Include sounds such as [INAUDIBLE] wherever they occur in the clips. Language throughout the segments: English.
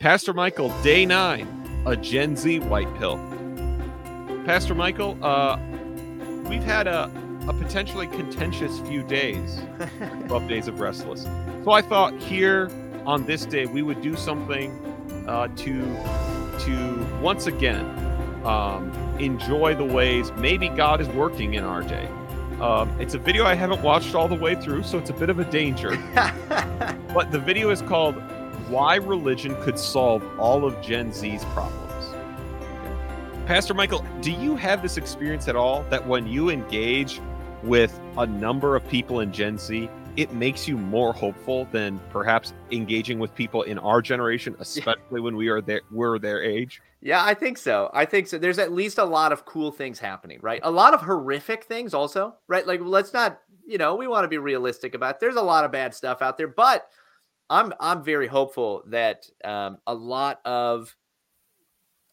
Pastor Michael, day nine, a Gen Z white pill. Pastor Michael, uh, we've had a, a potentially contentious few days, [LAUGHS] 12 days of restless. So I thought here on this day we would do something uh, to to once again um, enjoy the ways maybe God is working in our day. Um, it's a video I haven't watched all the way through, so it's a bit of a danger. [LAUGHS] but the video is called Why Religion Could Solve All of Gen Z's Problems. Pastor Michael, do you have this experience at all that when you engage with a number of people in Gen Z, it makes you more hopeful than perhaps engaging with people in our generation, [LAUGHS] especially when we are there, we're their age? Yeah, I think so. I think so. There's at least a lot of cool things happening, right? A lot of horrific things also, right? Like let's not, you know, we want to be realistic about. It. There's a lot of bad stuff out there, but I'm I'm very hopeful that um, a lot of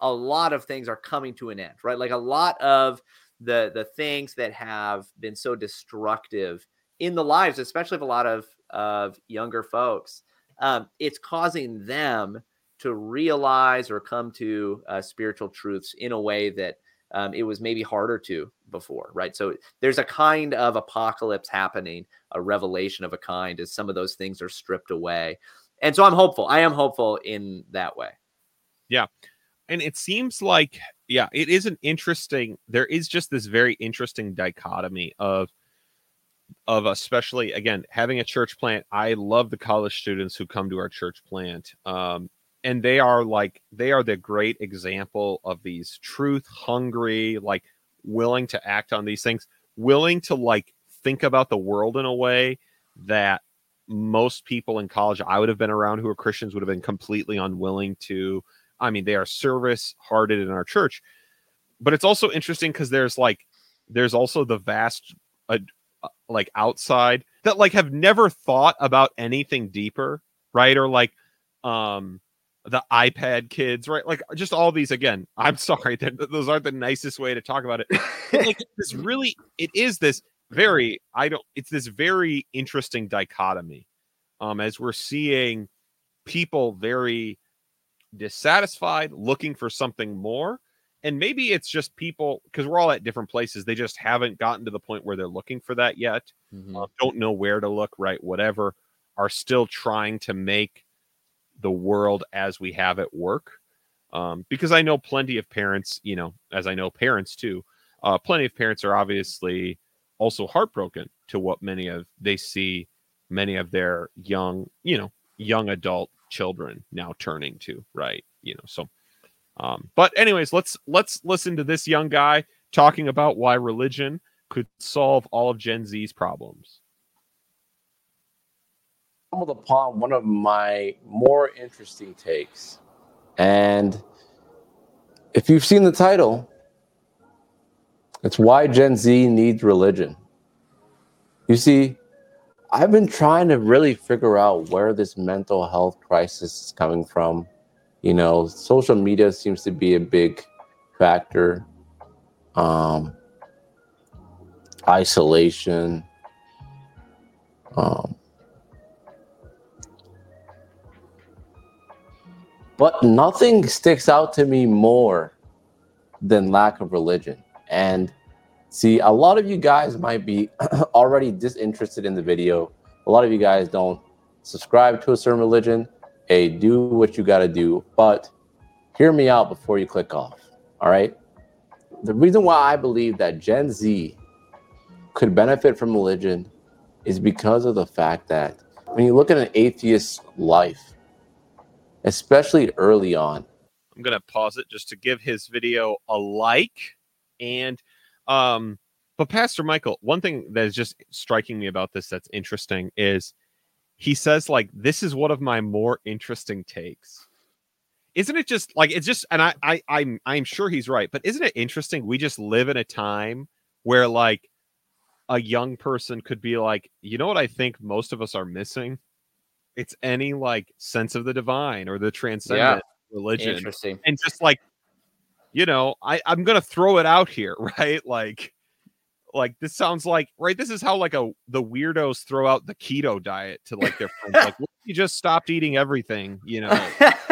a lot of things are coming to an end, right? Like a lot of the the things that have been so destructive in the lives, especially of a lot of of younger folks, um, it's causing them to realize or come to uh, spiritual truths in a way that um, it was maybe harder to before, right? So there's a kind of apocalypse happening, a revelation of a kind as some of those things are stripped away. And so I'm hopeful. I am hopeful in that way. Yeah. And it seems like, yeah, it is an interesting, there is just this very interesting dichotomy of, of especially again having a church plant i love the college students who come to our church plant um, and they are like they are the great example of these truth hungry like willing to act on these things willing to like think about the world in a way that most people in college i would have been around who are christians would have been completely unwilling to i mean they are service hearted in our church but it's also interesting because there's like there's also the vast uh, like outside that like have never thought about anything deeper right? Or like um the iPad kids, right? Like just all these again. [LAUGHS] I'm sorry that those aren't the nicest way to talk about it. like this [LAUGHS] really, it is this very. I don't. It's this very interesting dichotomy, um, as we're seeing people very dissatisfied, looking for something more, and maybe it's just people because we're all at different places. They just haven't gotten to the point where they're looking for that yet. Mm-hmm. Uh, don't know where to look, right? Whatever. Are still trying to make the world as we have it work. Um, because I know plenty of parents, you know, as I know parents too, uh, plenty of parents are obviously also heartbroken to what many of they see many of their young, you know, young adult children now turning to, right? You know, so um, but anyways, let's let's listen to this young guy talking about why religion could solve all of Gen Z's problems stumbled upon one of my more interesting takes. And if you've seen the title, it's Why Gen Z Needs Religion. You see, I've been trying to really figure out where this mental health crisis is coming from. You know, social media seems to be a big factor. Um, isolation, um, But nothing sticks out to me more than lack of religion. And see, a lot of you guys might be [CLEARS THROAT] already disinterested in the video. A lot of you guys don't subscribe to a certain religion. Hey, do what you got to do, but hear me out before you click off. All right. The reason why I believe that Gen Z could benefit from religion is because of the fact that when you look at an atheist life, especially early on. I'm going to pause it just to give his video a like. And, um, but Pastor Michael, one thing that is just striking me about this that's interesting is he says, like, this is one of my more interesting takes. Isn't it just like it's just and I I I'm I'm sure he's right, but isn't it interesting? We just live in a time where like a young person could be like, you know what I think most of us are missing? It's any like sense of the divine or the transcendent yeah. religion. Interesting. And just like, you know, I, I'm gonna throw it out here, [LAUGHS] right? Like like this sounds like right this is how like a the weirdos throw out the keto diet to like their friends like [LAUGHS] you just stopped eating everything you know [LAUGHS]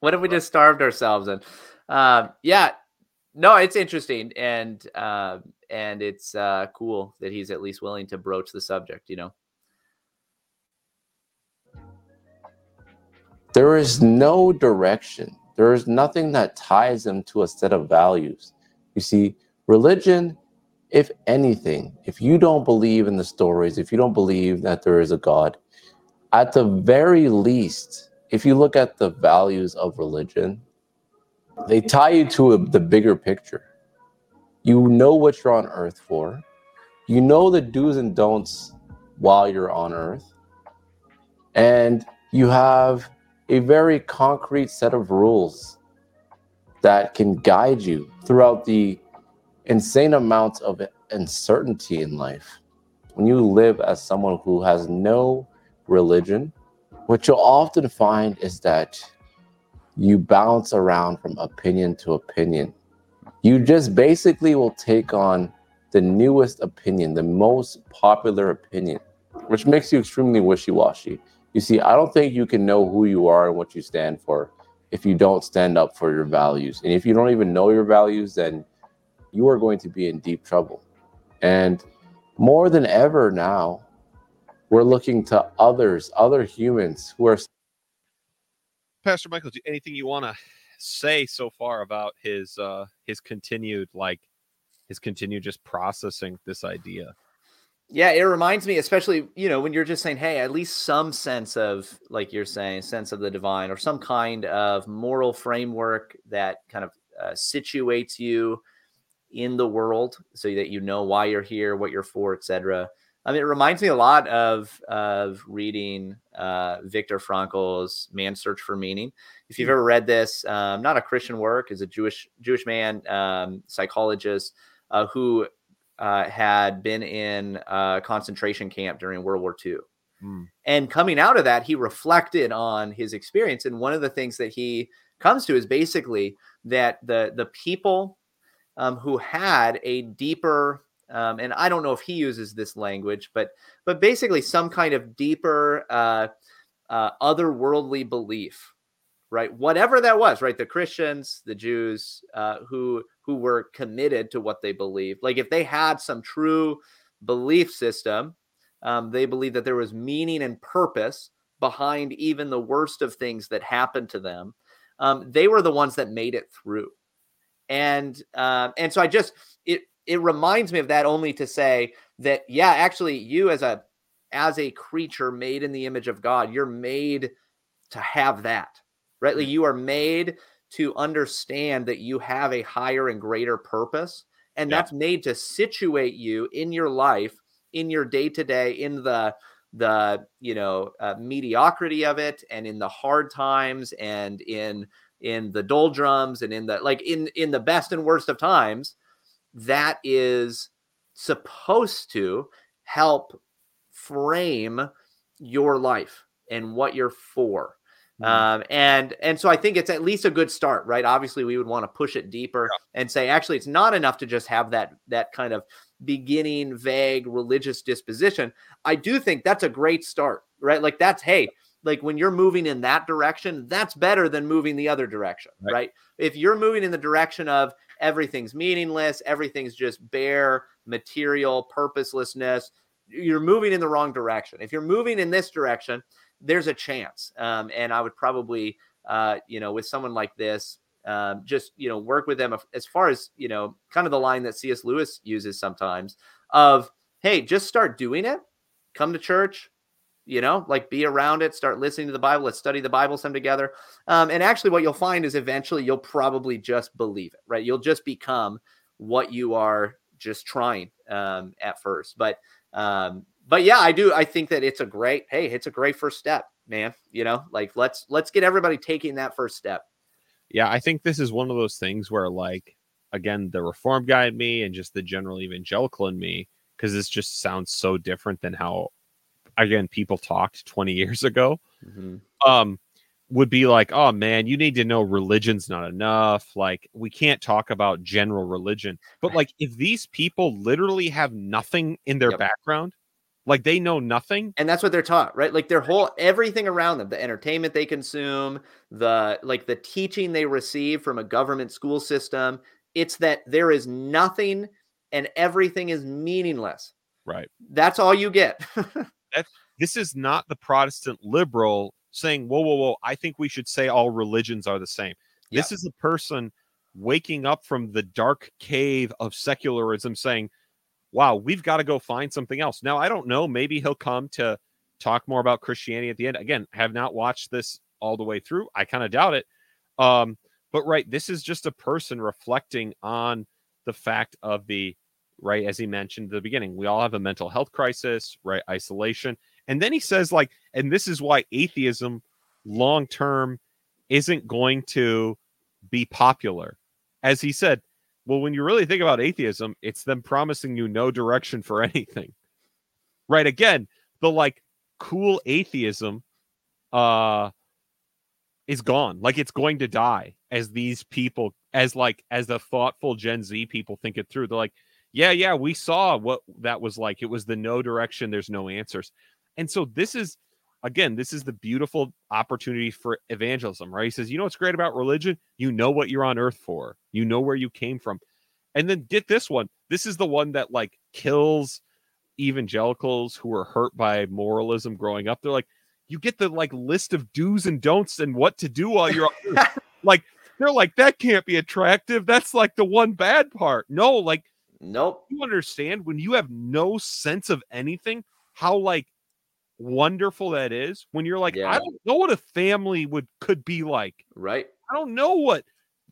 what if we just starved ourselves? And um, yeah, no, it's interesting, and uh, and it's uh, cool that he's at least willing to broach the subject. You know. There is no direction. There is nothing that ties them to a set of values. You see, religion, if anything, if you don't believe in the stories, if you don't believe that there is a God, at the very least, if you look at the values of religion, they tie you to a, the bigger picture. You know what you're on earth for. You know the do's and don'ts while you're on earth. And you have a very concrete set of rules that can guide you throughout the insane amounts of uncertainty in life. When you live as someone who has no religion, what you'll often find is that you bounce around from opinion to opinion. You just basically will take on the newest opinion, the most popular opinion, which makes you extremely wishy washy. You see, I don't think you can know who you are and what you stand for if you don't stand up for your values. And if you don't even know your values, then you are going to be in deep trouble. And more than ever now, we're looking to others, other humans who are. Pastor Michael, do anything you want to say so far about his uh his continued like his continued just processing this idea? Yeah, it reminds me, especially, you know, when you're just saying, hey, at least some sense of, like you're saying, sense of the divine or some kind of moral framework that kind of uh, situates you in the world so that you know why you're here, what you're for, etc. I mean, it reminds me a lot of of reading uh, Viktor Frankl's *Man's Search for Meaning*. If you've hmm. ever read this, um, not a Christian work, is a Jewish Jewish man um, psychologist uh, who uh, had been in a concentration camp during World War II. Mm. And coming out of that, he reflected on his experience. And one of the things that he comes to is basically that the the people um, who had a deeper um, and I don't know if he uses this language, but but basically some kind of deeper uh, uh, otherworldly belief, right? Whatever that was, right? The Christians, the Jews, uh, who who were committed to what they believed. Like if they had some true belief system, um, they believed that there was meaning and purpose behind even the worst of things that happened to them. Um, they were the ones that made it through, and um, and so I just it it reminds me of that only to say that yeah, actually, you as a as a creature made in the image of God, you're made to have that, right? Like you are made to understand that you have a higher and greater purpose. And yeah. that's made to situate you in your life, in your day to day, in the the you know uh, mediocrity of it, and in the hard times, and in in the doldrums, and in the like in in the best and worst of times. That is supposed to help frame your life and what you're for. Um, and and so I think it's at least a good start, right? Obviously, we would want to push it deeper yeah. and say, actually, it's not enough to just have that that kind of beginning vague religious disposition. I do think that's a great start, right? Like that's hey, like when you're moving in that direction, that's better than moving the other direction, right? right? If you're moving in the direction of everything's meaningless, everything's just bare material purposelessness, you're moving in the wrong direction. If you're moving in this direction, there's a chance. Um, and I would probably, uh, you know, with someone like this, um, just you know, work with them as far as you know, kind of the line that C.S. Lewis uses sometimes of, "Hey, just start doing it. Come to church." You know, like be around it, start listening to the Bible. Let's study the Bible some together. Um, and actually, what you'll find is eventually you'll probably just believe it, right? You'll just become what you are just trying um, at first. But um, but yeah, I do. I think that it's a great, hey, it's a great first step, man. You know, like let's let's get everybody taking that first step. Yeah, I think this is one of those things where, like, again, the reform guy in me and just the general evangelical in me, because this just sounds so different than how, again, people talked 20 years ago. Mm-hmm. Um, would be like, oh man, you need to know religion's not enough. Like, we can't talk about general religion. But like, if these people literally have nothing in their yep. background, Like they know nothing. And that's what they're taught, right? Like their whole everything around them, the entertainment they consume, the like the teaching they receive from a government school system, it's that there is nothing and everything is meaningless. Right. That's all you get. [LAUGHS] That's this is not the Protestant liberal saying, whoa, whoa, whoa, I think we should say all religions are the same. Yeah. This is a person waking up from the dark cave of secularism saying, wow, we've got to go find something else. Now, I don't know. Maybe he'll come to talk more about Christianity at the end. Again, have not watched this all the way through. I kind of doubt it. Um, but right, this is just a person reflecting on the fact of the right, as he mentioned at the beginning, we all have a mental health crisis, right? Isolation. And then he says, like, and this is why atheism long term isn't going to be popular. As he said, well, when you really think about atheism, it's them promising you no direction for [LAUGHS] anything. Right. Again, the like cool atheism uh is gone. Like it's going to die as these people, as like as the thoughtful Gen Z people think it through. They're like, yeah, yeah, we saw what that was like. It was the no direction, there's no answers. And so this is again, this is the beautiful opportunity for evangelism, right? He says, you know what's great about religion? You know what you're on earth for, you know where you came from. And then get this one. This is the one that like kills evangelicals who are hurt by moralism growing up. They're like, you get the like list of do's and don'ts and what to do while you're [LAUGHS] like, they're like, that can't be attractive. That's like the one bad part. No, like, nope. You understand when you have no sense of anything, how like wonderful that is when you're like, Yeah. I don't know what a family would could be like. Right. I don't know what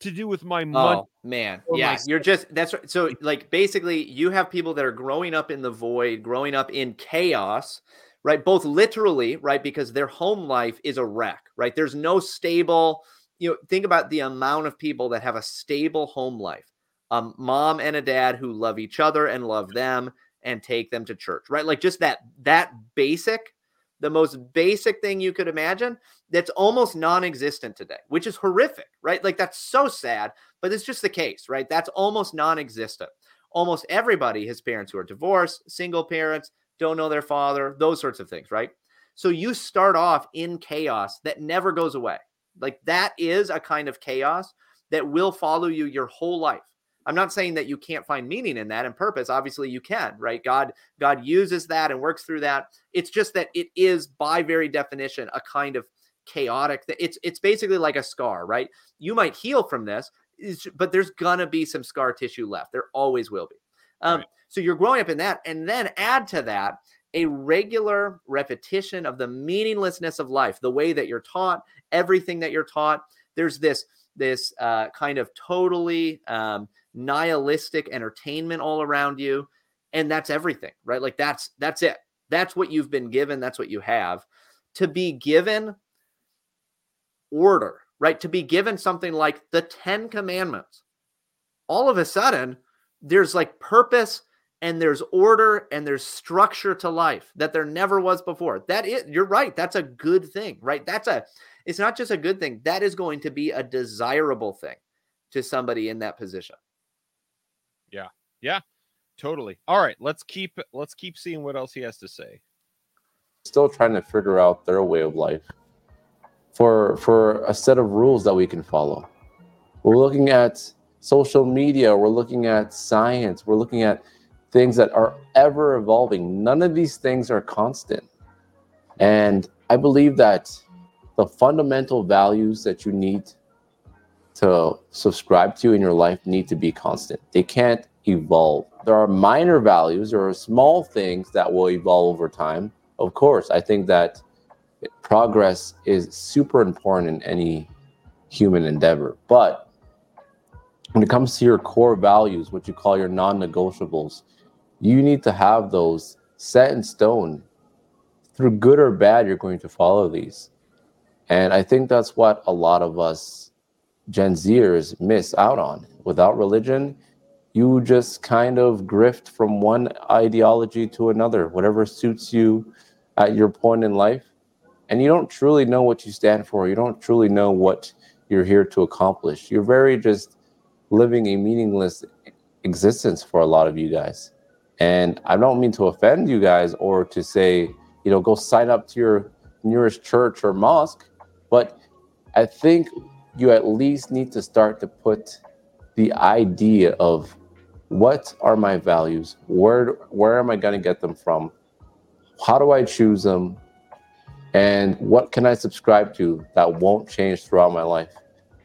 to do with my money. Oh man, yeah, you're just that's right. so like basically you have people that are growing up in the void, growing up in chaos, right? Both literally, right, because their home life is a wreck, right? There's no stable, you know, think about the amount of people that have a stable home life. Um, mom and a dad who love each other and love them and take them to church, right? Like just that that basic, the most basic thing you could imagine that's almost non-existent today, which is horrific, right? Like that's so sad, but it's just the case, right? That's almost non-existent. Almost everybody has parents who are divorced, single parents, don't know their father, those sorts of things, right? So you start off in chaos that never goes away. Like that is a kind of chaos that will follow you your whole life. I'm not saying that you can't find meaning in that and purpose. Obviously you can, right? God God uses that and works through that. It's just that it is by very definition a kind of chaotic it's it's basically like a scar, right? You might heal from this, but there's gonna be some scar tissue left. There always will be. Um, Right. so you're growing up in that, and then add to that a regular repetition of the meaninglessness of life, the way that you're taught, everything that you're taught. There's this this uh, kind of totally um, nihilistic entertainment all around you, and that's everything, right? Like that's that's it. That's what you've been given. That's what you have. To be given order, right? To be given something like the Ten Commandments. All of a sudden, there's like purpose and there's order and there's structure to life that there never was before. That is, you're right. That's a good thing, right? That's a, it's not just a good thing. That is going to be a desirable thing to somebody in that position. Totally. All right, let's keep let's keep seeing what else he has to say. still trying to figure out their way of life. For for a set of rules that we can follow. We're looking at social media. We're looking at science. We're looking at things that are ever evolving. None of these things are constant. And i believe that the fundamental values that you need to subscribe to in your life need to be constant they can't evolve there are minor values are small things that will evolve over time of course, I think that progress is super important in any human endeavor. But when it comes to your core values, what you call your non negotiables, you need to have those set in stone. Through good or bad, you're going to follow these. And I think that's what a lot of us Gen Zers miss out on. Without religion, you just kind of grift from one ideology to another, whatever suits you at your point in life. And you don't truly know what you stand for. You don't truly know what you're here to accomplish. You're very just living a meaningless existence for a lot of you guys. And I don't mean to offend you guys or to say, you know, go sign up to your nearest church or mosque, but I think you at least need to start to put the idea of what are my values? Where where am I going to get them from? How do I choose them? And what can I subscribe to that won't change throughout my life?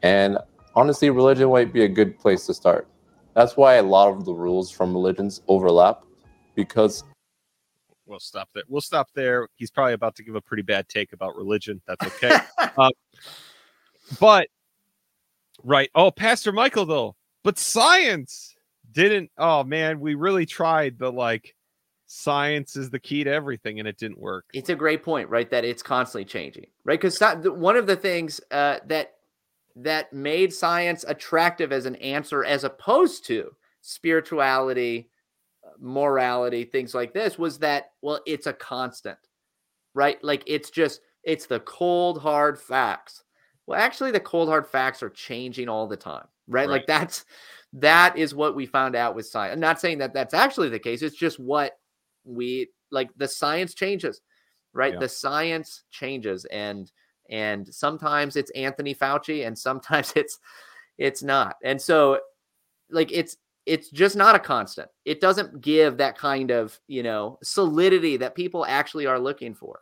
And honestly, religion might be a good place to start. That's why a lot of the rules from religions overlap because we'll stop there. We'll stop there. He's probably about to give a pretty bad take about religion. That's okay. um, [LAUGHS] but right. Oh, Pastor Michael though. But science didn't. Oh man, we really tried the like science is the key to everything and it didn't work. It's a great point, right? That it's constantly changing, right? Because one of the things uh, that that made science attractive as an answer, as opposed to spirituality, morality, things like this, was that well, it's a constant, right? Like it's just it's the cold hard facts. Well, actually, the cold hard facts are changing all the time, right? right. Like that's that is what we found out with science. I'm not saying that that's actually the case. It's just what we like. The science changes, right? Yeah. The science changes, and and sometimes it's Anthony Fauci, and sometimes [LAUGHS] it's it's not. And so, like it's it's just not a constant. It doesn't give that kind of you know solidity that people actually are looking for.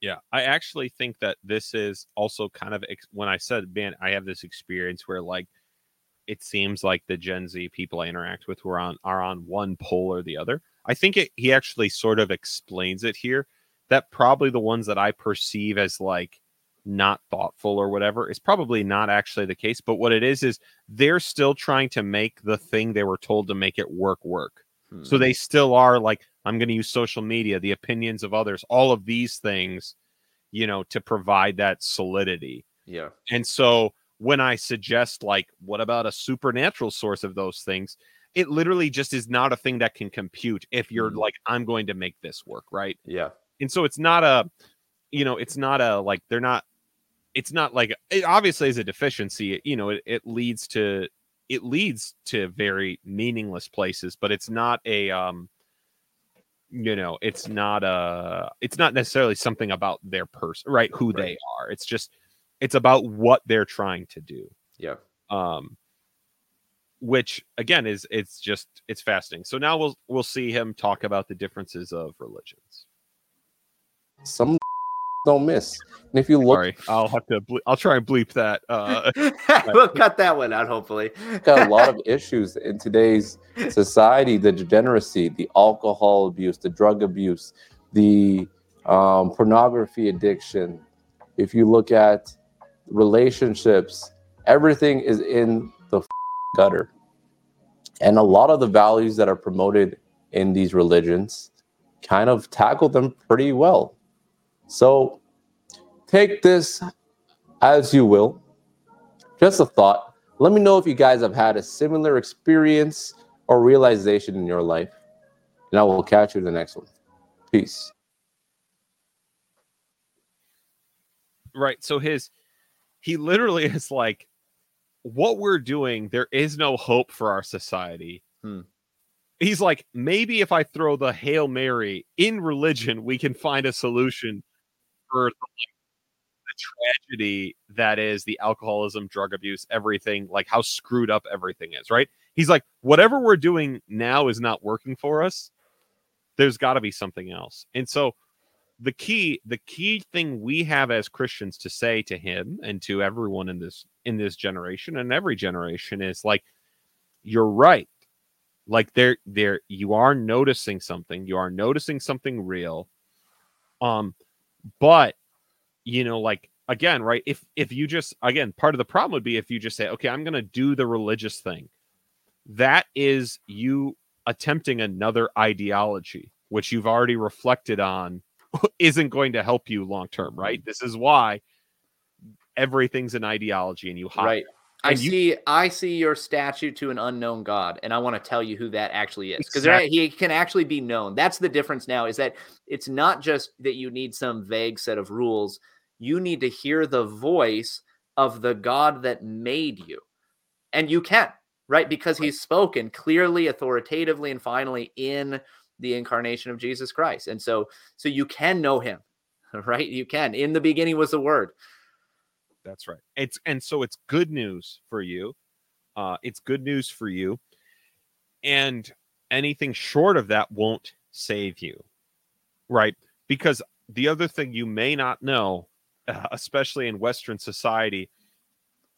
Yeah, I actually think that this is also kind of ex- when I said, man, I have this experience where like it seems like the Gen Z people I interact with were on are on one pole or the other. I think it, he actually sort of explains it here that probably the ones that I perceive as like not thoughtful or whatever is probably not actually the case. But what it is is they're still trying to make the thing they were told to make it work work. Hmm. So they still are like, I'm going to use social media, the opinions of others, all of these things, you know, to provide that solidity. Yeah. And so when I suggest, like, what about a supernatural source of those things? It literally just is not a thing that can compute if you're mm. like, I'm going to make this work, right? Yeah. And so it's not a, you know, it's not a like, they're not, it's not like, it obviously is a deficiency. You know, it, it leads to, it leads to very meaningless places, but it's not a, um, you know it's not a it's not necessarily something about their person right who right. they are. It's just it's about what they're trying to do. Yeah. Um which again is it's just it's fascinating. So now we'll we'll see him talk about the differences of religions. Some don't miss. And if you look, Sorry, I'll have to. Ble- I'll try and bleep that. Uh, [LAUGHS] we'll cut that one out. Hopefully, got a lot of issues in today's society: the degeneracy, the alcohol abuse, the drug abuse, the um, pornography addiction. If you look at relationships, everything is in the gutter, and a lot of the values that are promoted in these religions kind of tackle them pretty well so take this as you will. Just a thought. Let me know if you guys have had a similar experience or realization in your life. And I will catch you in the next one. Peace. Right. So his he literally [LAUGHS] is like what we're doing, there is no hope for our society. Hmm he's like, maybe if I throw the Hail Mary in religion, we can find a solution for the tragedy that is the alcoholism, drug abuse, everything, like how screwed up everything is, right? He's like, whatever we're doing now is not working for us. There's got to be something else. And so the key the key thing we have as Christians to say to him and to everyone in this in this generation and every generation is like you're right. Like there there you are noticing something. You are noticing something real. Um but you know, like again, right? If if you just again, part of the problem would be if you just say, okay, I'm going to do the religious thing. That is you attempting another ideology, which you've already reflected on, [LAUGHS] isn't going to help you long term, right? Mm-hmm. This is why everything's an ideology, and you hide. Right. I you, see I see your statue to an unknown god and I want to tell you who that actually is because exactly. he can actually be known. That's the difference now is that it's not just that you need some vague set of rules. You need to hear the voice of the god that made you. And you can, right? Because he's spoken clearly, authoritatively and finally in the incarnation of Jesus Christ. And so so you can know him, [LAUGHS] right? You can. In the beginning was the word. That's right. It's and so it's good news for you. Uh it's good news for you. And anything short of that won't save you. Right? Because the other thing you may not know, uh, [LAUGHS] especially in western society,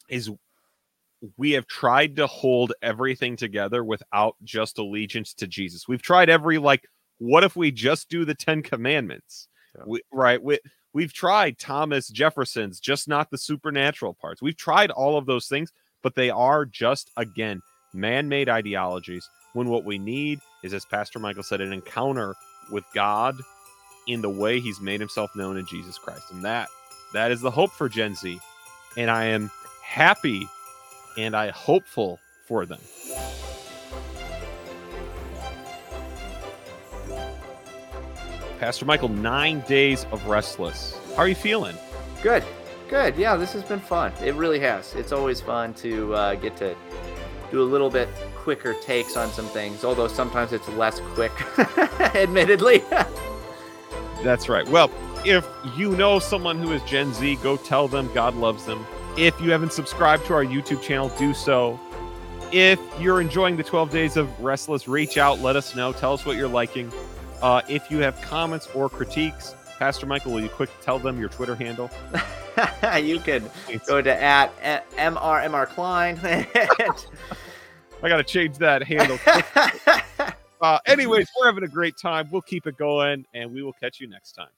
is we have tried to hold everything together without just allegiance to Jesus. We've tried every like what if we just do the 10 commandments? Yeah. We, right? We we've tried Thomas Jefferson's just not the supernatural parts. We've tried all of those things, but they are just again man-made ideologies when what we need is as Pastor Michael said an encounter with God in the way he's made himself known in Jesus Christ. And that that is the hope for Gen Z. And I am happy and I hopeful for them. Pastor Michael, nine days of restless. How are you feeling? Good. Good. Yeah, this has been fun. It really has. It's always fun to uh, get to do a little bit quicker takes on some things, although sometimes it's less quick, [LAUGHS] admittedly. [LAUGHS] That's right. Well, if you know someone who is Gen Z, go tell them God loves them. If you haven't subscribed to our YouTube channel, do so. If you're enjoying the 12 days of Restless, reach out, let us know, tell us what you're liking. Uh, if you have comments or critiques, Pastor Michael, will you quick tell them your Twitter handle? [LAUGHS] you can go to at mrmr klein. [LAUGHS] I got to change that handle. [LAUGHS] uh, anyways, we're having a great time. We'll keep it going, and we will catch you next time.